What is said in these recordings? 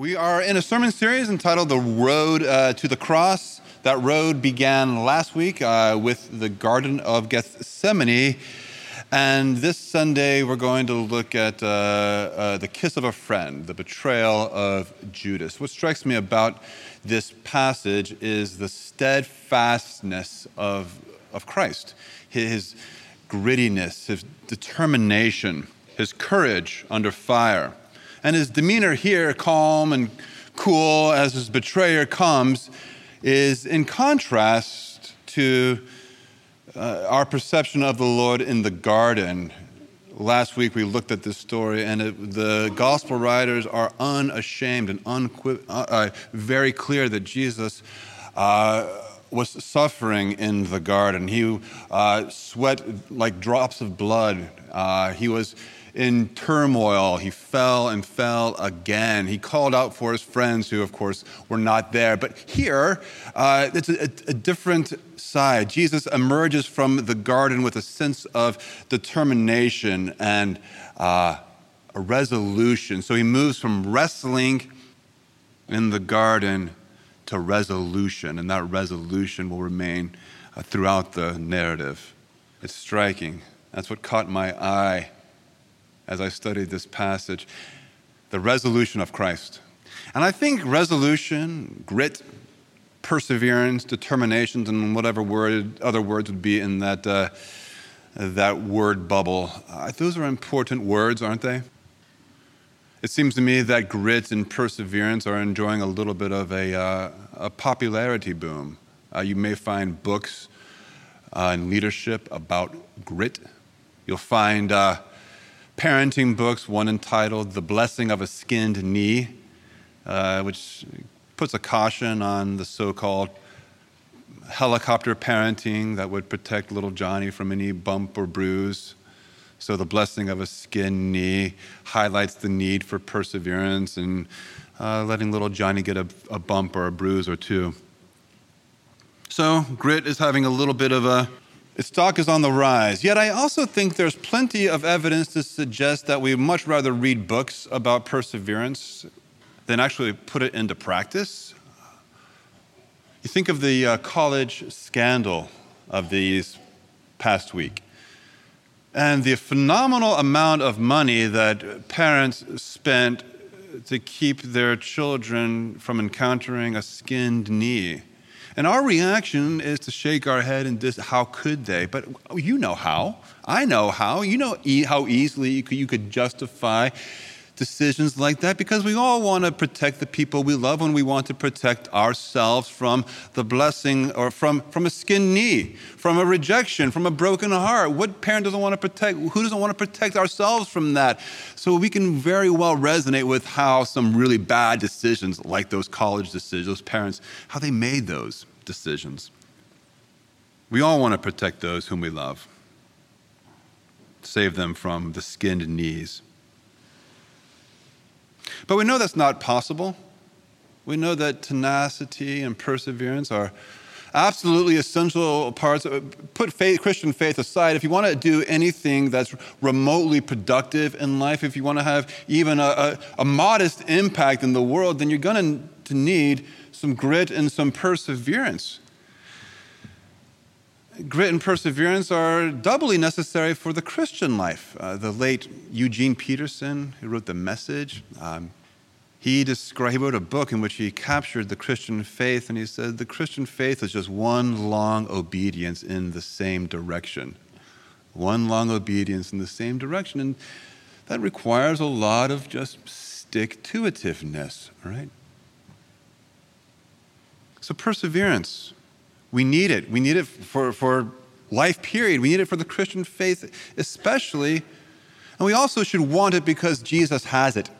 We are in a sermon series entitled The Road uh, to the Cross. That road began last week uh, with the Garden of Gethsemane. And this Sunday, we're going to look at uh, uh the kiss of a friend, the betrayal of Judas. What strikes me about this passage is the steadfastness of, of Christ, his grittiness, his determination, his courage under fire. And his demeanor here, calm and cool as his betrayer comes, is in contrast to uh, our perception of the Lord in the garden. Last week we looked at this story, and it, the gospel writers are unashamed and uh, uh, very clear that Jesus uh, was suffering in the garden. He uh, sweat like drops of blood. Uh, he was in turmoil. He fell and fell again. He called out for his friends, who, of course, were not there. But here, uh, it's a, a, different side. Jesus emerges from the garden with a sense of determination and uh, a resolution. So he moves from wrestling in the garden to resolution, and that resolution will remain uh, throughout the narrative. It's striking. That's what caught my eye as I studied this passage the resolution of Christ. And I think resolution, grit, perseverance, determination, and whatever word, other words would be in that, uh, that word bubble, uh, those are important words, aren't they? It seems to me that grit and perseverance are enjoying a little bit of a, uh, a popularity boom. Uh, you may find books uh, in leadership about grit. You'll find uh, parenting books, one entitled The Blessing of a Skinned Knee, uh, which puts a caution on the so called helicopter parenting that would protect little Johnny from any bump or bruise. So, the blessing of a skinned knee highlights the need for perseverance and uh, letting little Johnny get a, a bump or a bruise or two. So, grit is having a little bit of a its stock is on the rise. Yet I also think there's plenty of evidence to suggest that we much rather read books about perseverance than actually put it into practice. You think of the uh, college scandal of these past week and the phenomenal amount of money that parents spent to keep their children from encountering a skinned knee. And our reaction is to shake our head and just, how could they? But oh, you know how. I know how. You know how easily you could, you could justify decisions like that because we all want to protect the people we love and we want to protect ourselves from the blessing or from, from a skinned knee, from a rejection, from a broken heart. What parent doesn't want to protect? Who doesn't want to protect ourselves from that? So we can very well resonate with how some really bad decisions, like those college decisions, those parents, how they made those decisions. We all want to protect those whom we love, save them from the skinned knees. But we know that's not possible. We know that tenacity and perseverance are absolutely essential parts. Put faith, Christian faith aside. If you want to do anything that's remotely productive in life, if you want to have even a, a, a modest impact in the world, then you're going to need some grit and some perseverance. Grit and perseverance are doubly necessary for the Christian life. Uh, the late Eugene Peterson, who wrote The Message, um, he, described, he wrote a book in which he captured the Christian faith, and he said the Christian faith is just one long obedience in the same direction. One long obedience in the same direction. And that requires a lot of just stick to itiveness, right? So, perseverance, we need it. We need it for, for life, period. We need it for the Christian faith, especially. And we also should want it because Jesus has it.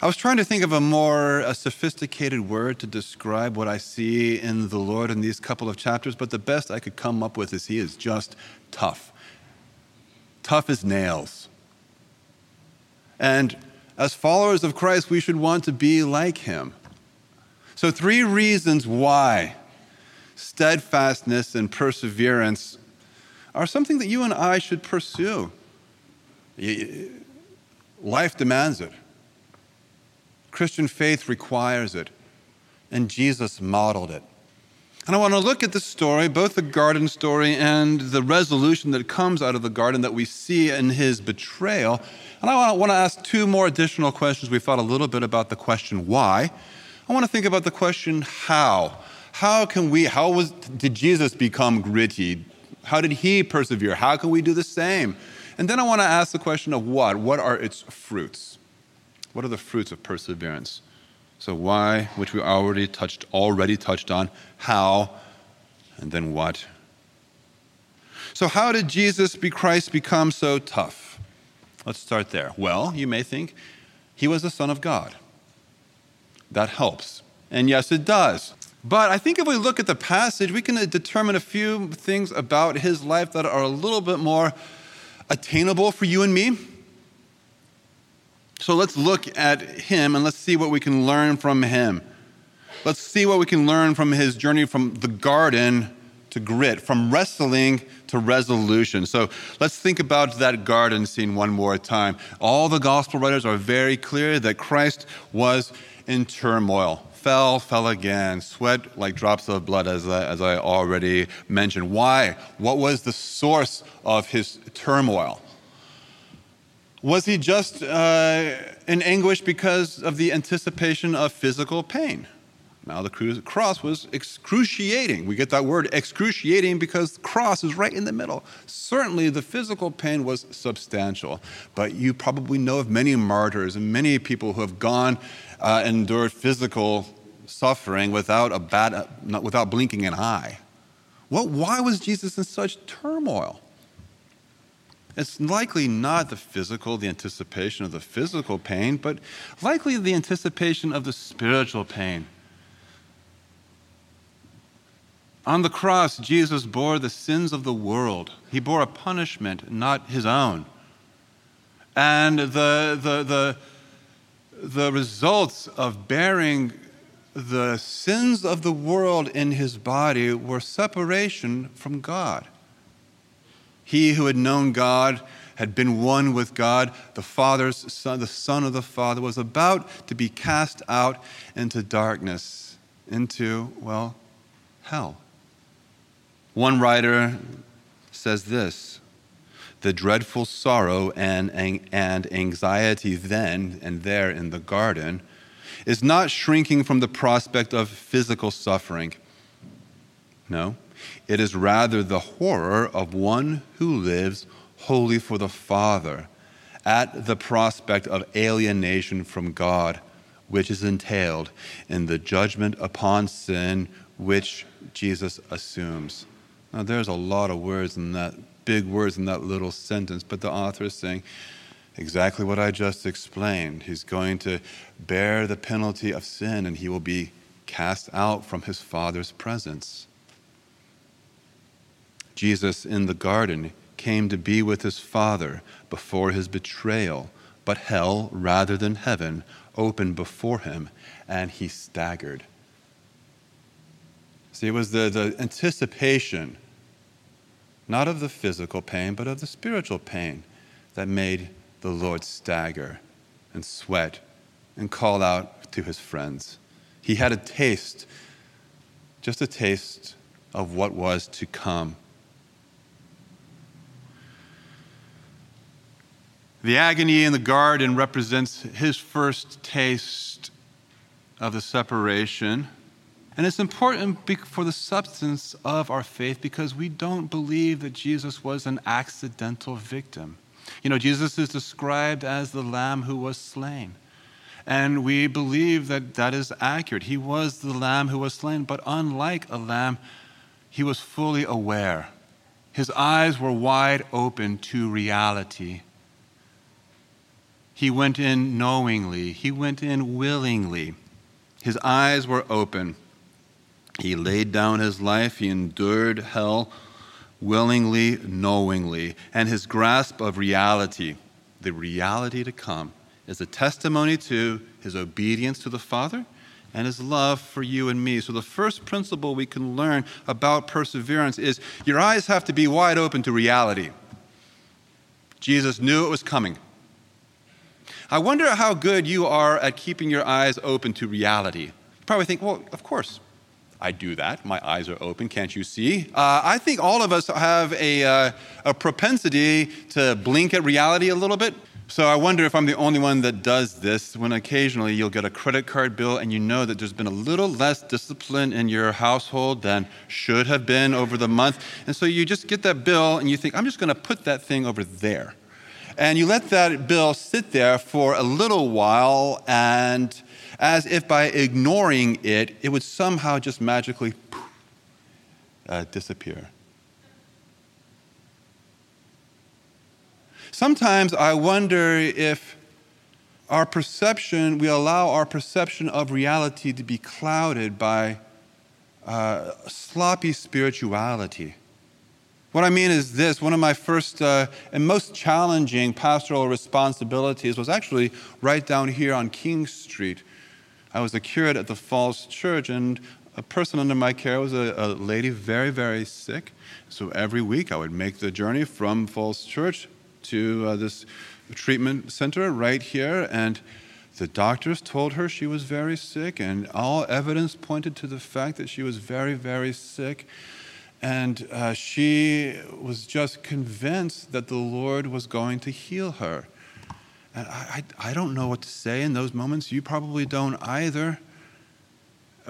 I was trying to think of a more a sophisticated word to describe what I see in the Lord in these couple of chapters, but the best I could come up with is He is just tough. Tough as nails. And as followers of Christ, we should want to be like Him. So, three reasons why steadfastness and perseverance are something that you and I should pursue. Life demands it. Christian faith requires it, and Jesus modeled it. And I want to look at the story, both the garden story and the resolution that comes out of the garden that we see in his betrayal. And I want to ask two more additional questions. We thought a little bit about the question why. I want to think about the question how. How can we, how was, did Jesus become gritty? How did he persevere? How can we do the same? And then I want to ask the question of what? What are its fruits? What are the fruits of perseverance? So why, which we already touched already touched on, how, and then what. So how did Jesus be Christ become so tough? Let's start there. Well, you may think he was the son of God. That helps. And yes, it does. But I think if we look at the passage, we can uh, determine a few things about his life that are a little bit more attainable for you and me. So let's look at him and let's see what we can learn from him. Let's see what we can learn from his journey from the garden to grit, from wrestling to resolution. So let's think about that garden scene one more time. All the gospel writers are very clear that Christ was in turmoil. Fell, fell again, sweat like drops of blood, as I, as I already mentioned. Why? What was the source of his turmoil? Was he just uh, in anguish because of the anticipation of physical pain? Now, the cross was excruciating. We get that word excruciating because the cross is right in the middle. Certainly, the physical pain was substantial, but you probably know of many martyrs and many people who have gone uh, endured physical suffering without, a bad, uh, without blinking an eye. What, why was Jesus in such turmoil? It's likely not the physical, the anticipation of the physical pain, but likely the anticipation of the spiritual pain. On the cross, Jesus bore the sins of the world. He bore a punishment, not his own. And the, the, the, the results of bearing the sins of the world in his body were separation from God. He who had known God had been one with God, the Father's Son, the Son of the Father, was about to be cast out into darkness, into, well, hell. One writer says this the dreadful sorrow and, and anxiety then and there in the garden is not shrinking from the prospect of physical suffering. No, it is rather the horror of one who lives wholly for the Father at the prospect of alienation from God, which is entailed in the judgment upon sin which Jesus assumes. Now, there's a lot of words in that, big words in that little sentence, but the author is saying exactly what I just explained. He's going to bear the penalty of sin and he will be cast out from his Father's presence. Jesus in the garden came to be with his Father before his betrayal, but hell, rather than heaven, opened before him, and he staggered. See, it was the, the anticipation, not of the physical pain, but of the spiritual pain, that made the Lord stagger and sweat and call out to his friends. He had a taste, just a taste of what was to come. The agony in the garden represents his first taste of the separation. And it's important for the substance of our faith because we don't believe that Jesus was an accidental victim. You know, Jesus is described as the lamb who was slain. And we believe that that is accurate. He was the lamb who was slain, but unlike a lamb, he was fully aware. His eyes were wide open to reality. He went in knowingly, he went in willingly. His eyes were open. He laid down his life, he endured hell willingly, knowingly. And his grasp of reality, the reality to come, is a testimony to his obedience to the Father and his love for you and me. So, the first principle we can learn about perseverance is your eyes have to be wide open to reality. Jesus knew it was coming. I wonder how good you are at keeping your eyes open to reality. You probably think, well, of course, I do that. My eyes are open, can't you see? Uh, I think all of us have a, uh, a propensity to blink at reality a little bit. So I wonder if I'm the only one that does this when occasionally you'll get a credit card bill and you know that there's been a little less discipline in your household than should have been over the month. And so you just get that bill and you think, I'm just going to put that thing over there. And you let that bill sit there for a little while, and as if by ignoring it, it would somehow just magically uh, disappear. Sometimes I wonder if our perception, we allow our perception of reality to be clouded by uh, sloppy spirituality. What I mean is this one of my first uh, and most challenging pastoral responsibilities was actually right down here on King Street. I was a curate at the Falls Church, and a person under my care was a, a lady very, very sick. So every week I would make the journey from Falls Church to uh, this treatment center right here, and the doctors told her she was very sick, and all evidence pointed to the fact that she was very, very sick. And uh, she was just convinced that the Lord was going to heal her. And I, I, I don't know what to say in those moments. You probably don't either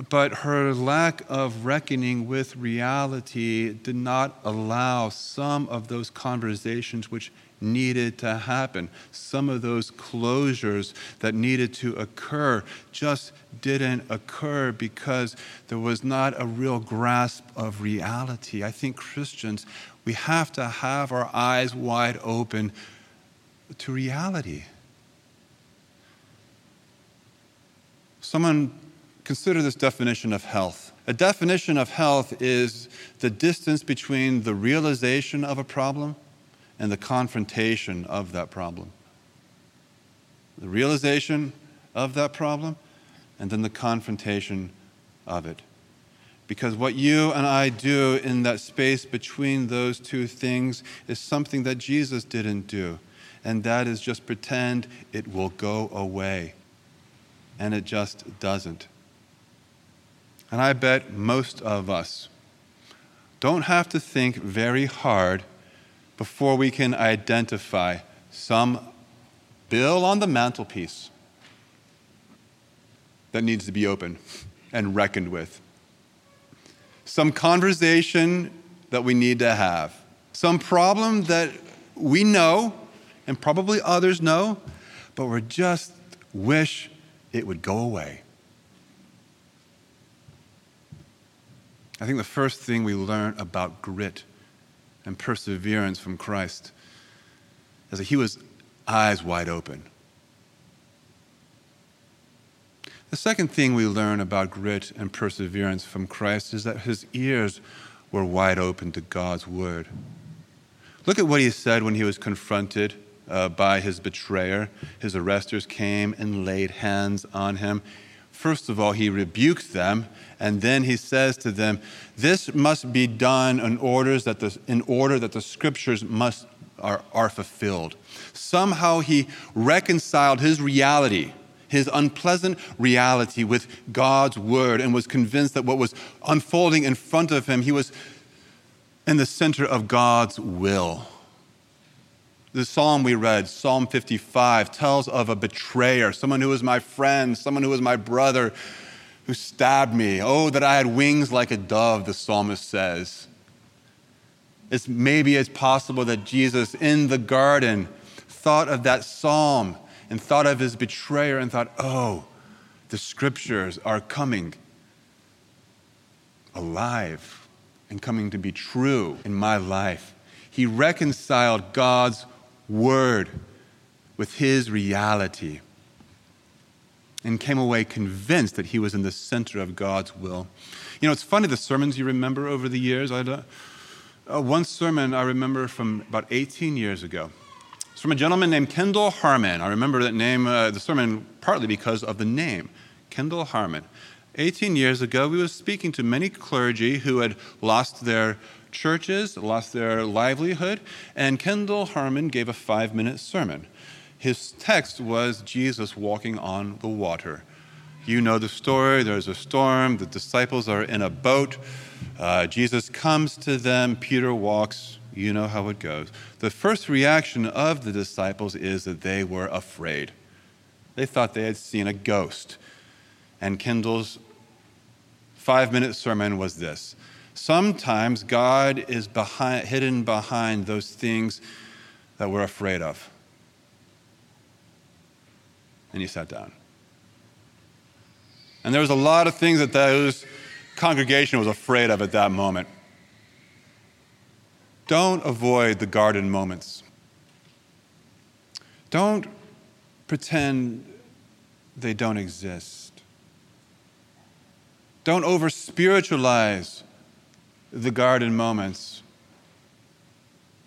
but her lack of reckoning with reality did not allow some of those conversations which needed to happen. Some of those closures that needed to occur just didn't occur because there was not a real grasp of reality. I think Christians, we have to have our eyes wide open to reality. Someone Consider this definition of health. A definition of health is the distance between the realization of a problem and the confrontation of that problem. The realization of that problem and then the confrontation of it. Because what you and I do in that space between those two things is something that Jesus didn't do, and that is just pretend it will go away. And it just doesn't. And I bet most of us don't have to think very hard before we can identify some bill on the mantelpiece that needs to be opened and reckoned with. Some conversation that we need to have. Some problem that we know and probably others know, but we just wish it would go away. I think the first thing we learn about grit and perseverance from Christ is that he was eyes wide open. The second thing we learn about grit and perseverance from Christ is that his ears were wide open to God's word. Look at what he said when he was confronted uh, by his betrayer. His arresters came and laid hands on him. First of all, he rebuked them, and then he says to them, This must be done in, orders that the, in order that the scriptures must, are, are fulfilled. Somehow he reconciled his reality, his unpleasant reality, with God's word and was convinced that what was unfolding in front of him, he was in the center of God's will. The psalm we read, Psalm 55, tells of a betrayer, someone who was my friend, someone who was my brother, who stabbed me. Oh, that I had wings like a dove, the psalmist says. It's maybe it's possible that Jesus in the garden thought of that psalm and thought of his betrayer and thought, oh, the scriptures are coming alive and coming to be true in my life. He reconciled God's word with his reality and came away convinced that he was in the center of God's will. You know, it's funny the sermons you remember over the years. I a, uh, one sermon I remember from about 18 years ago. It's from a gentleman named Kendall Harmon. I remember that name, uh, the sermon, partly because of the name, Kendall Harmon. 18 years ago, we were speaking to many clergy who had lost their churches, lost their livelihood, and Kendall Harmon gave a five minute sermon. His text was Jesus walking on the water. You know the story. There's a storm. The disciples are in a boat. Uh, Jesus comes to them. Peter walks. You know how it goes. The first reaction of the disciples is that they were afraid. They thought they had seen a ghost. And Kendall's five minute sermon was this Sometimes God is behind, hidden behind those things that we're afraid of. And he sat down. And there was a lot of things that those congregation was afraid of at that moment. Don't avoid the garden moments. Don't pretend they don't exist. Don't over spiritualize the garden moments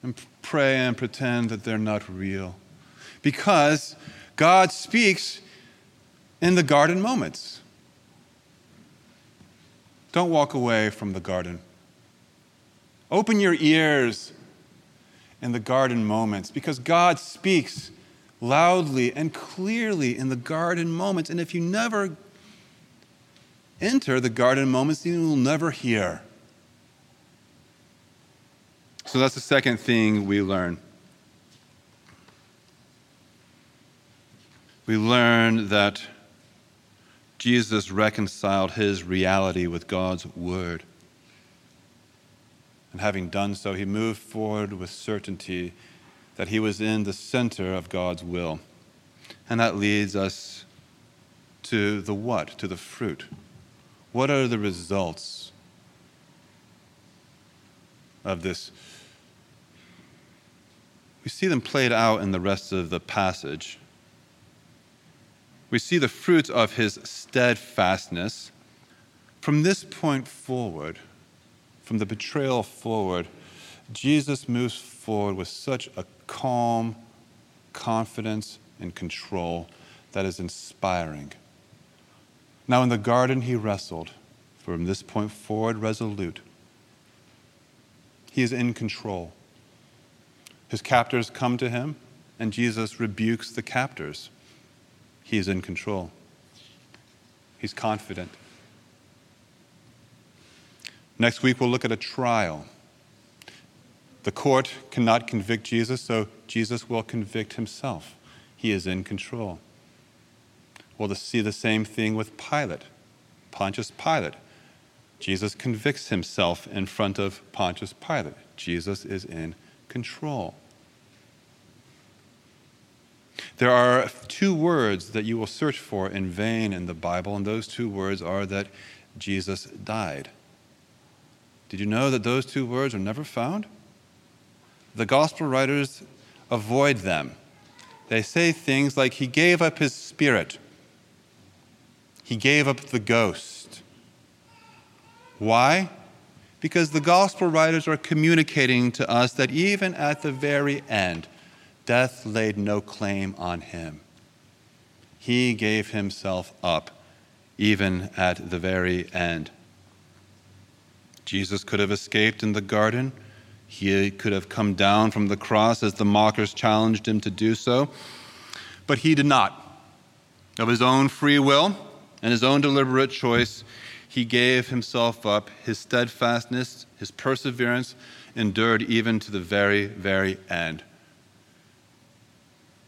and pray and pretend that they're not real. Because God speaks in the garden moments. Don't walk away from the garden. Open your ears in the garden moments because God speaks loudly and clearly in the garden moments. And if you never enter the garden moments, you will never hear. So that's the second thing we learn. We learn that Jesus reconciled his reality with God's word. And having done so, he moved forward with certainty that he was in the center of God's will. And that leads us to the what, to the fruit. What are the results of this? We see them played out in the rest of the passage we see the fruit of his steadfastness. From this point forward, from the betrayal forward, Jesus moves forward with such a calm confidence and control that is inspiring. Now, in the garden, he wrestled. From this point forward, resolute. He is in control. His captors come to him, and Jesus rebukes the captors. He is in control. He's confident. Next week, we'll look at a trial. The court cannot convict Jesus, so Jesus will convict himself. He is in control. We'll see the same thing with Pilate, Pontius Pilate. Jesus convicts himself in front of Pontius Pilate. Jesus is in control. There are two words that you will search for in vain in the Bible, and those two words are that Jesus died. Did you know that those two words are never found? The gospel writers avoid them. They say things like, He gave up His spirit, He gave up the ghost. Why? Because the gospel writers are communicating to us that even at the very end, death laid no claim on him. He gave himself up, even at the very end. Jesus could have escaped in the garden. He could have come down from the cross as the mockers challenged him to do so. But he did not. Of his own free will and his own deliberate choice, he gave himself up. His steadfastness, his perseverance endured even to the very, very end.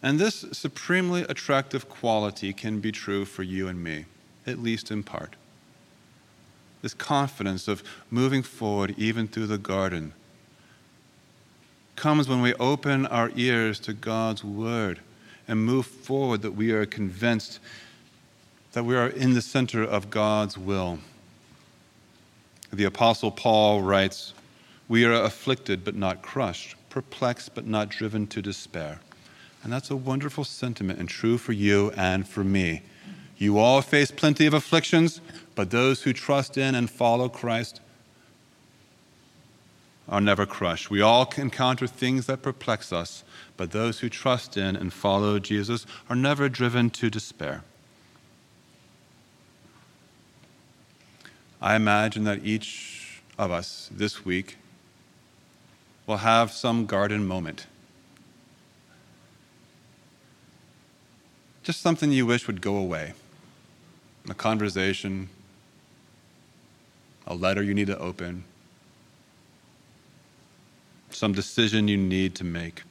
And this supremely attractive quality can be true for you and me, at least in part. This confidence of moving forward even through the garden comes when we open our ears to God's word and move forward that we are convinced that we are in the center of God's will. The Apostle Paul writes, We are afflicted but not crushed, perplexed but not driven to despair. And that's a wonderful sentiment and true for you and for me. You all face plenty of afflictions, but those who trust in and follow Christ are never crushed. We all encounter things that perplex us, but those who trust in and follow Jesus are never driven to despair. I imagine that each of us this week will have some garden moment just something you wish would go away. A conversation, a letter you need to open, some decision you need to make.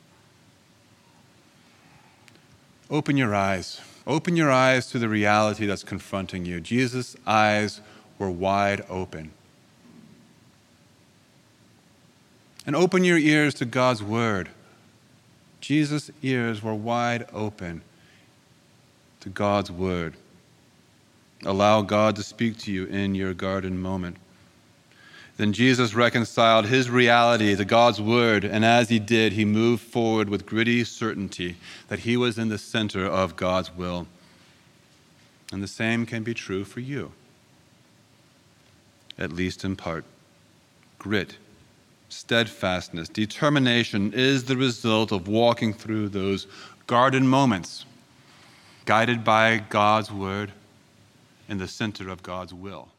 Open your eyes. Open your eyes to the reality that's confronting you. Jesus' eyes were wide open. And open your ears to God's word. Jesus' ears were wide open to God's word. Allow God to speak to you in your garden moment. Then Jesus reconciled his reality to God's word, and as he did, he moved forward with gritty certainty that he was in the center of God's will. And the same can be true for you, at least in part. Grit, steadfastness, determination is the result of walking through those garden moments, guided by God's word in the center of God's will.